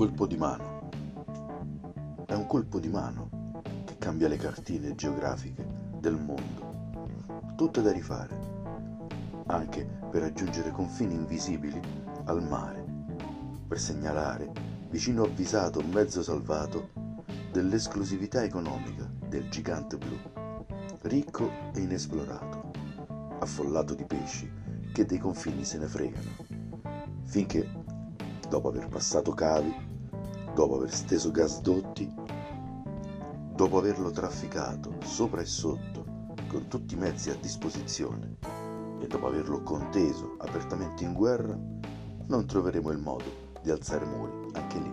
colpo di mano. È un colpo di mano che cambia le cartine geografiche del mondo, tutte da rifare, anche per raggiungere confini invisibili al mare, per segnalare, vicino avvisato mezzo salvato, dell'esclusività economica del gigante blu, ricco e inesplorato, affollato di pesci che dei confini se ne fregano, finché, dopo aver passato cavi, dopo aver steso gasdotti, dopo averlo trafficato sopra e sotto con tutti i mezzi a disposizione e dopo averlo conteso apertamente in guerra, non troveremo il modo di alzare muri anche lì.